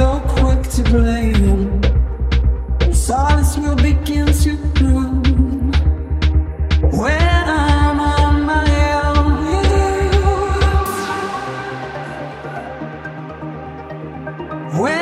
So quick to blame. Silence will begin to grow when I'm on my own. When